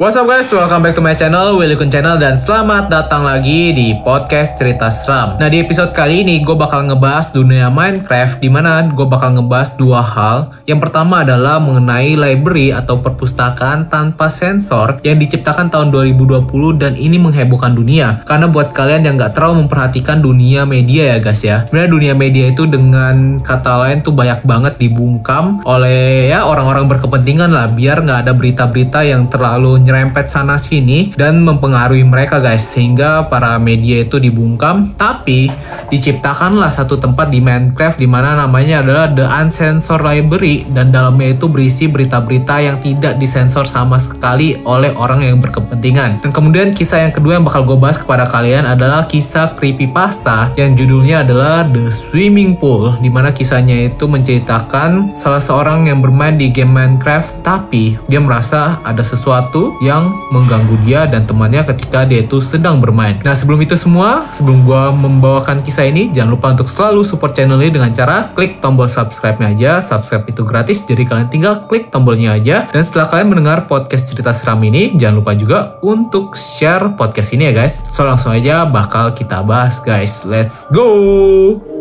What's up guys, welcome back to my channel, Willy Kun Channel dan selamat datang lagi di podcast cerita seram. Nah di episode kali ini gue bakal ngebahas dunia Minecraft di mana gue bakal ngebahas dua hal. Yang pertama adalah mengenai library atau perpustakaan tanpa sensor yang diciptakan tahun 2020 dan ini menghebohkan dunia. Karena buat kalian yang gak terlalu memperhatikan dunia media ya guys ya. Sebenarnya dunia media itu dengan kata lain tuh banyak banget dibungkam oleh ya orang-orang berkepentingan lah biar nggak ada berita-berita yang terlalu nyerempet sana sini dan mempengaruhi mereka guys sehingga para media itu dibungkam. Tapi diciptakanlah satu tempat di Minecraft di mana namanya adalah The Uncensored Library dan dalamnya itu berisi berita-berita yang tidak disensor sama sekali oleh orang yang berkepentingan. Dan kemudian kisah yang kedua yang bakal gue bahas kepada kalian adalah kisah creepypasta yang judulnya adalah The Swimming Pool di mana kisahnya itu menceritakan salah seorang yang bermain di game Minecraft tapi dia merasa ada sesuatu yang mengganggu dia dan temannya ketika dia itu sedang bermain. Nah sebelum itu semua, sebelum gua membawakan kisah ini, jangan lupa untuk selalu support channel ini dengan cara klik tombol subscribe-nya aja. Subscribe itu gratis, jadi kalian tinggal klik tombolnya aja. Dan setelah kalian mendengar podcast cerita seram ini, jangan lupa juga untuk share podcast ini ya guys. So langsung aja bakal kita bahas guys. Let's go!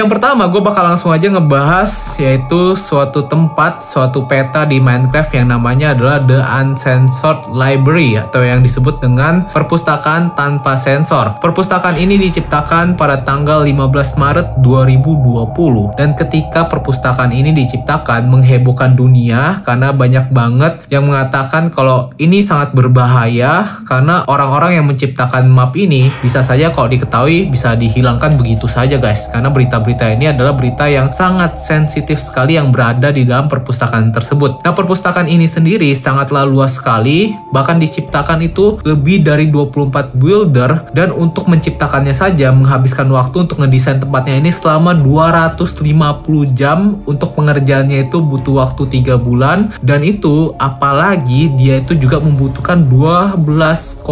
Yang pertama, gue bakal langsung aja ngebahas yaitu suatu tempat, suatu peta di Minecraft yang namanya adalah The Uncensored Library atau yang disebut dengan perpustakaan tanpa sensor. Perpustakaan ini diciptakan pada tanggal 15 Maret 2020 dan ketika perpustakaan ini diciptakan menghebohkan dunia karena banyak banget yang mengatakan kalau ini sangat berbahaya karena orang-orang yang menciptakan map ini bisa saja kalau diketahui bisa dihilangkan begitu saja guys karena berita-berita berita ini adalah berita yang sangat sensitif sekali yang berada di dalam perpustakaan tersebut. Nah, perpustakaan ini sendiri sangatlah luas sekali, bahkan diciptakan itu lebih dari 24 builder dan untuk menciptakannya saja menghabiskan waktu untuk ngedesain tempatnya ini selama 250 jam untuk pengerjaannya itu butuh waktu 3 bulan dan itu apalagi dia itu juga membutuhkan 12,5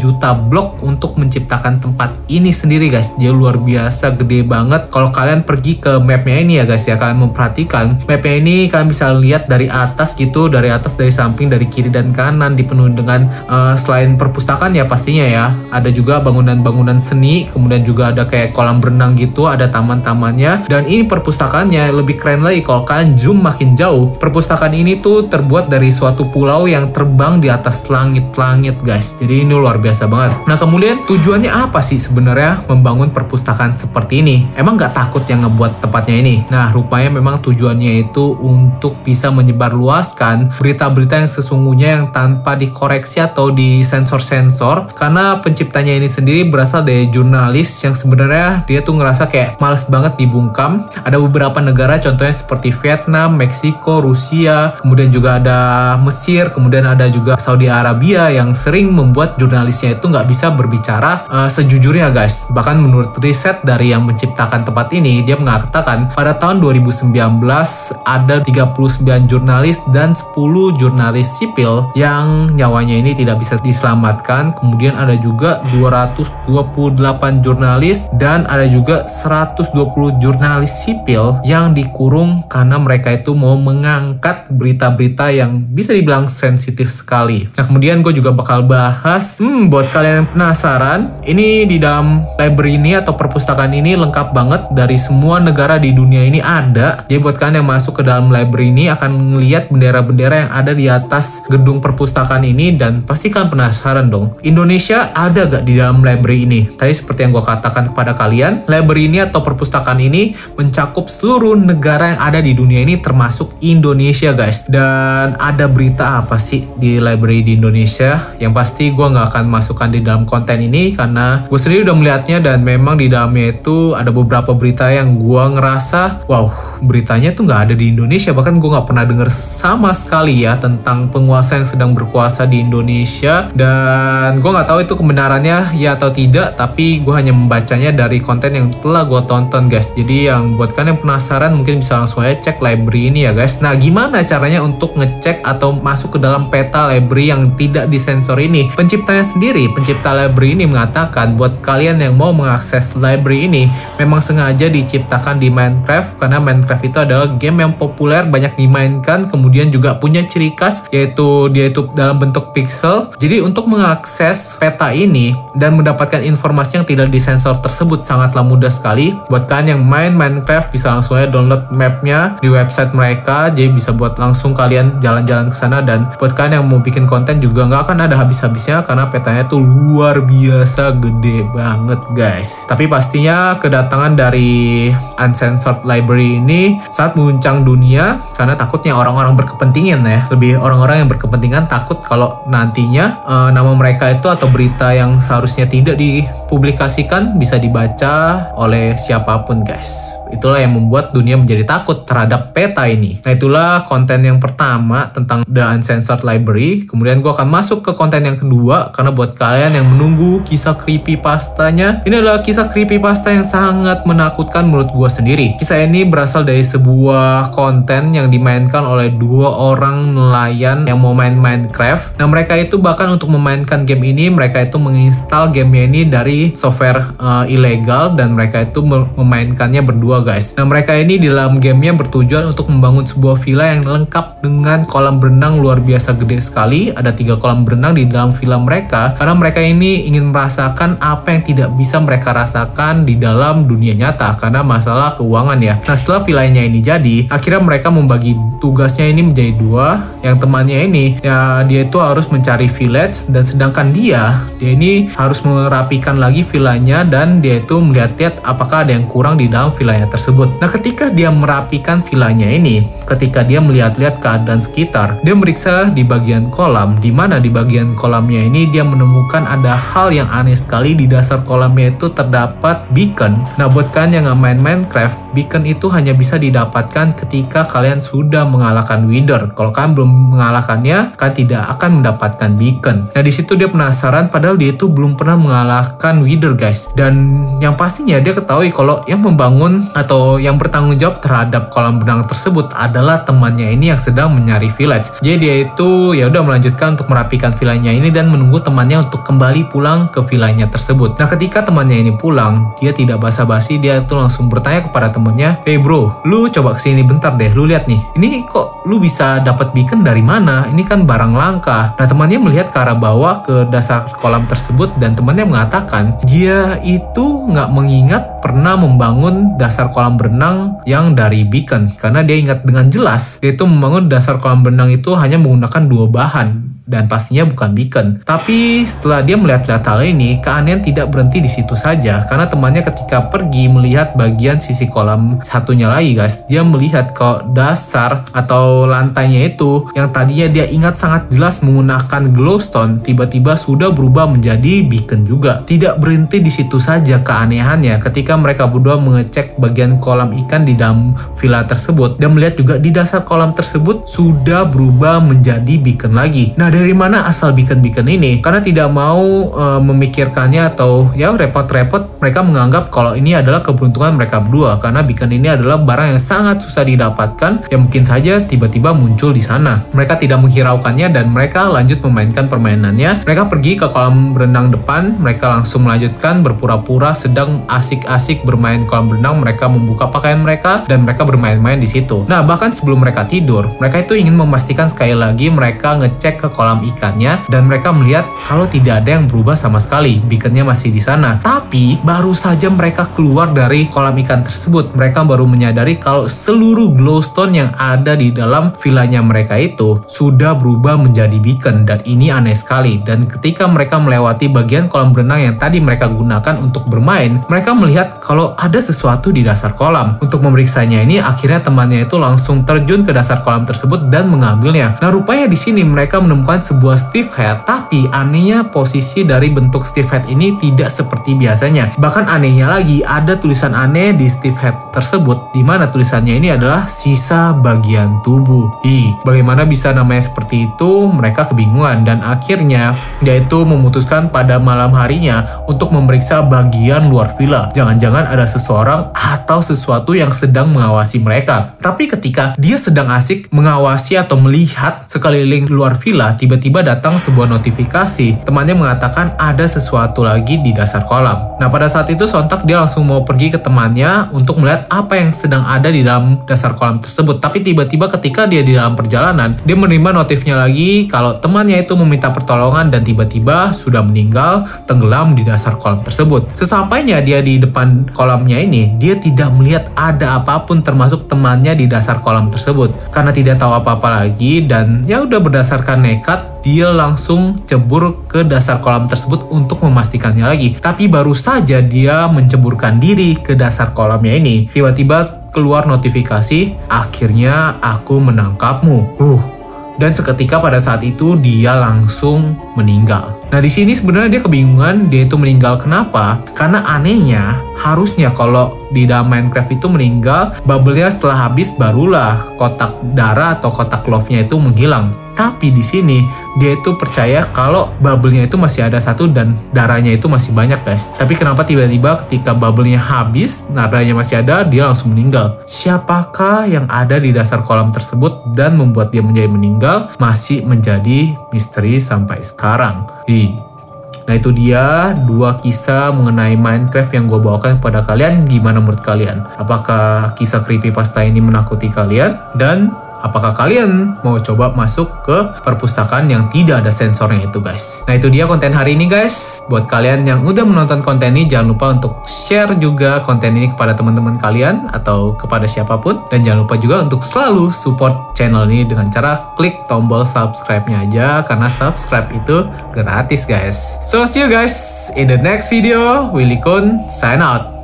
juta blok untuk menciptakan tempat ini sendiri guys. Dia luar biasa gede banget kalau kalian pergi ke mapnya ini ya guys ya. Kalian memperhatikan mapnya ini kalian bisa lihat dari atas gitu dari atas dari samping dari kiri dan kanan dipenuhi dengan uh, selain perpustakaan ya pastinya ya. Ada juga bangunan-bangunan seni kemudian juga ada kayak kolam berenang gitu ada taman-tamannya. Dan ini perpustakaannya lebih keren lagi kalau kalian zoom makin jauh. Perpustakaan ini tuh terbuat dari suatu pulau yang terbang di atas langit-langit guys. Jadi ini luar biasa banget. Nah kemudian tujuannya apa sih sebenarnya membangun perpustakaan seperti ini? Emang nggak takut yang ngebuat tempatnya ini. Nah, rupanya memang tujuannya itu untuk bisa menyebarluaskan berita-berita yang sesungguhnya yang tanpa dikoreksi atau disensor-sensor karena penciptanya ini sendiri berasal dari jurnalis yang sebenarnya dia tuh ngerasa kayak males banget dibungkam. Ada beberapa negara contohnya seperti Vietnam, Meksiko, Rusia, kemudian juga ada Mesir, kemudian ada juga Saudi Arabia yang sering membuat jurnalisnya itu nggak bisa berbicara uh, sejujurnya guys. Bahkan menurut riset dari yang menciptakan tempat ini, dia mengatakan pada tahun 2019 ada 39 jurnalis dan 10 jurnalis sipil yang nyawanya ini tidak bisa diselamatkan. Kemudian ada juga 228 jurnalis dan ada juga 120 jurnalis sipil yang dikurung karena mereka itu mau mengangkat berita-berita yang bisa dibilang sensitif sekali. Nah kemudian gue juga bakal bahas, hmm buat kalian yang penasaran, ini di dalam library ini atau perpustakaan ini lengkap banget banget dari semua negara di dunia ini ada. Jadi buat kalian yang masuk ke dalam library ini akan melihat bendera-bendera yang ada di atas gedung perpustakaan ini dan pasti kalian penasaran dong. Indonesia ada gak di dalam library ini? Tadi seperti yang gue katakan kepada kalian, library ini atau perpustakaan ini mencakup seluruh negara yang ada di dunia ini termasuk Indonesia guys. Dan ada berita apa sih di library di Indonesia? Yang pasti gue nggak akan masukkan di dalam konten ini karena gue sendiri udah melihatnya dan memang di dalamnya itu ada beberapa beberapa berita yang gue ngerasa wow beritanya tuh nggak ada di Indonesia. Bahkan gue nggak pernah denger sama sekali ya tentang penguasa yang sedang berkuasa di Indonesia. Dan gue nggak tahu itu kebenarannya ya atau tidak tapi gue hanya membacanya dari konten yang telah gue tonton guys. Jadi yang buat kalian yang penasaran mungkin bisa langsung aja cek library ini ya guys. Nah gimana caranya untuk ngecek atau masuk ke dalam peta library yang tidak disensor ini? Penciptanya sendiri pencipta library ini mengatakan buat kalian yang mau mengakses library ini memang sengaja diciptakan di Minecraft karena Minecraft itu adalah game yang populer banyak dimainkan kemudian juga punya ciri khas yaitu dia itu dalam bentuk pixel. Jadi untuk mengakses peta ini dan mendapatkan informasi yang tidak disensor tersebut sangatlah mudah sekali. Buat kalian yang main Minecraft bisa langsung aja download mapnya di website mereka jadi bisa buat langsung kalian jalan-jalan ke sana. Dan buat kalian yang mau bikin konten juga nggak akan ada habis-habisnya karena petanya tuh luar biasa gede banget guys. Tapi pastinya kedatangan dari uncensored library ini saat menguncang dunia karena takutnya orang-orang berkepentingan ya. Lebih orang-orang yang berkepentingan takut kalau nantinya uh, nama mereka itu atau berita yang seharusnya tidak dipublikasikan bisa dibaca oleh siapa pun guys Itulah yang membuat dunia menjadi takut terhadap peta ini. Nah itulah konten yang pertama tentang The Uncensored Library. Kemudian gue akan masuk ke konten yang kedua karena buat kalian yang menunggu kisah creepy pastanya, ini adalah kisah creepy pasta yang sangat menakutkan menurut gue sendiri. Kisah ini berasal dari sebuah konten yang dimainkan oleh dua orang nelayan yang mau main Minecraft. Nah mereka itu bahkan untuk memainkan game ini mereka itu menginstal game ini dari software uh, ilegal dan mereka itu memainkannya berdua guys. Nah mereka ini di dalam gamenya bertujuan untuk membangun sebuah villa yang lengkap dengan kolam berenang luar biasa gede sekali. Ada tiga kolam berenang di dalam villa mereka karena mereka ini ingin merasakan apa yang tidak bisa mereka rasakan di dalam dunia nyata karena masalah keuangan ya. Nah setelah villanya ini jadi, akhirnya mereka membagi tugasnya ini menjadi dua. Yang temannya ini ya dia itu harus mencari village dan sedangkan dia dia ini harus merapikan lagi villanya dan dia itu melihat-lihat apakah ada yang kurang di dalam villanya tersebut. Nah, ketika dia merapikan vilanya ini, ketika dia melihat-lihat keadaan sekitar, dia meriksa di bagian kolam, di mana di bagian kolamnya ini dia menemukan ada hal yang aneh sekali di dasar kolamnya itu terdapat beacon. Nah, buat kalian yang nggak main Minecraft, beacon itu hanya bisa didapatkan ketika kalian sudah mengalahkan Wither. Kalau kalian belum mengalahkannya, kalian tidak akan mendapatkan beacon. Nah, di situ dia penasaran padahal dia itu belum pernah mengalahkan Wither, guys. Dan yang pastinya dia ketahui kalau yang membangun atau yang bertanggung jawab terhadap kolam benang tersebut adalah temannya ini yang sedang mencari village. Jadi dia itu ya udah melanjutkan untuk merapikan villanya ini dan menunggu temannya untuk kembali pulang ke villanya tersebut. Nah ketika temannya ini pulang, dia tidak basa-basi, dia itu langsung bertanya kepada temannya, Hey bro, lu coba ke sini bentar deh, lu lihat nih, ini kok lu bisa dapat beacon dari mana? Ini kan barang langka. Nah temannya melihat ke arah bawah ke dasar kolam tersebut dan temannya mengatakan dia itu nggak mengingat pernah membangun dasar kolam berenang yang dari beacon. Karena dia ingat dengan jelas dia itu membangun dasar kolam berenang itu hanya menggunakan dua bahan dan pastinya bukan beacon. Tapi setelah dia melihat data ini, keanehan tidak berhenti di situ saja karena temannya ketika pergi melihat bagian sisi kolam satunya lagi guys, dia melihat kok dasar atau lantainya itu yang tadinya dia ingat sangat jelas menggunakan glowstone tiba-tiba sudah berubah menjadi beacon juga. Tidak berhenti di situ saja keanehannya ketika mereka berdua mengecek bagian kolam ikan di dalam villa tersebut dan melihat juga di dasar kolam tersebut sudah berubah menjadi beacon lagi. Nah dari mana asal beacon-beacon ini? Karena tidak mau uh, memikirkannya atau ya repot-repot mereka menganggap kalau ini adalah keberuntungan mereka berdua karena beacon ini adalah barang yang sangat susah didapatkan yang mungkin saja tiba-tiba muncul di sana. Mereka tidak menghiraukannya dan mereka lanjut memainkan permainannya. Mereka pergi ke kolam berenang depan, mereka langsung melanjutkan berpura-pura sedang asik-asik bermain kolam berenang. Mereka membuka pakaian mereka dan mereka bermain-main di situ. Nah, bahkan sebelum mereka tidur, mereka itu ingin memastikan sekali lagi mereka ngecek ke kolam kolam ikannya dan mereka melihat kalau tidak ada yang berubah sama sekali. Beaconnya masih di sana. Tapi baru saja mereka keluar dari kolam ikan tersebut, mereka baru menyadari kalau seluruh glowstone yang ada di dalam villanya mereka itu sudah berubah menjadi beacon dan ini aneh sekali. Dan ketika mereka melewati bagian kolam berenang yang tadi mereka gunakan untuk bermain, mereka melihat kalau ada sesuatu di dasar kolam. Untuk memeriksanya ini, akhirnya temannya itu langsung terjun ke dasar kolam tersebut dan mengambilnya. Nah, rupanya di sini mereka menemukan dengan sebuah Steve Head, tapi anehnya posisi dari bentuk Steve Head ini tidak seperti biasanya. Bahkan anehnya lagi, ada tulisan aneh di Steve Head tersebut, di mana tulisannya ini adalah sisa bagian tubuh. Ih, bagaimana bisa namanya seperti itu? Mereka kebingungan dan akhirnya yaitu memutuskan pada malam harinya untuk memeriksa bagian luar villa. Jangan-jangan ada seseorang atau sesuatu yang sedang mengawasi mereka. Tapi ketika dia sedang asik mengawasi atau melihat sekeliling luar villa, tiba-tiba datang sebuah notifikasi. Temannya mengatakan ada sesuatu lagi di dasar kolam. Nah, pada saat itu sontak dia langsung mau pergi ke temannya untuk melihat apa yang sedang ada di dalam dasar kolam tersebut. Tapi tiba-tiba ketika dia di dalam perjalanan, dia menerima notifnya lagi kalau temannya itu meminta pertolongan dan tiba-tiba sudah meninggal tenggelam di dasar kolam tersebut. Sesampainya dia di depan kolamnya ini, dia tidak melihat ada apa pun termasuk temannya di dasar kolam tersebut. Karena tidak tahu apa-apa lagi dan ya udah berdasarkan nekat dia langsung cebur ke dasar kolam tersebut untuk memastikannya lagi. Tapi baru saja dia menceburkan diri ke dasar kolamnya ini, tiba-tiba keluar notifikasi, akhirnya aku menangkapmu. Uh, dan seketika pada saat itu dia langsung meninggal. Nah di sini sebenarnya dia kebingungan dia itu meninggal kenapa? Karena anehnya harusnya kalau di dalam Minecraft itu meninggal bubble-nya setelah habis barulah kotak darah atau kotak love-nya itu menghilang. Tapi di sini dia itu percaya kalau bubble-nya itu masih ada satu dan darahnya itu masih banyak guys. Tapi kenapa tiba-tiba ketika bubble-nya habis, darahnya masih ada, dia langsung meninggal. Siapakah yang ada di dasar kolam tersebut dan membuat dia menjadi meninggal masih menjadi misteri sampai sekarang. Hi. Nah itu dia dua kisah mengenai Minecraft yang gue bawakan kepada kalian. Gimana menurut kalian? Apakah kisah creepypasta ini menakuti kalian? Dan apakah kalian mau coba masuk ke perpustakaan yang tidak ada sensornya itu guys. Nah itu dia konten hari ini guys. Buat kalian yang udah menonton konten ini jangan lupa untuk share juga konten ini kepada teman-teman kalian atau kepada siapa pun. Dan jangan lupa juga untuk selalu support channel ini dengan cara klik tombol subscribe-nya aja karena subscribe itu gratis guys. So see you guys in the next video. Willy Kun sign out.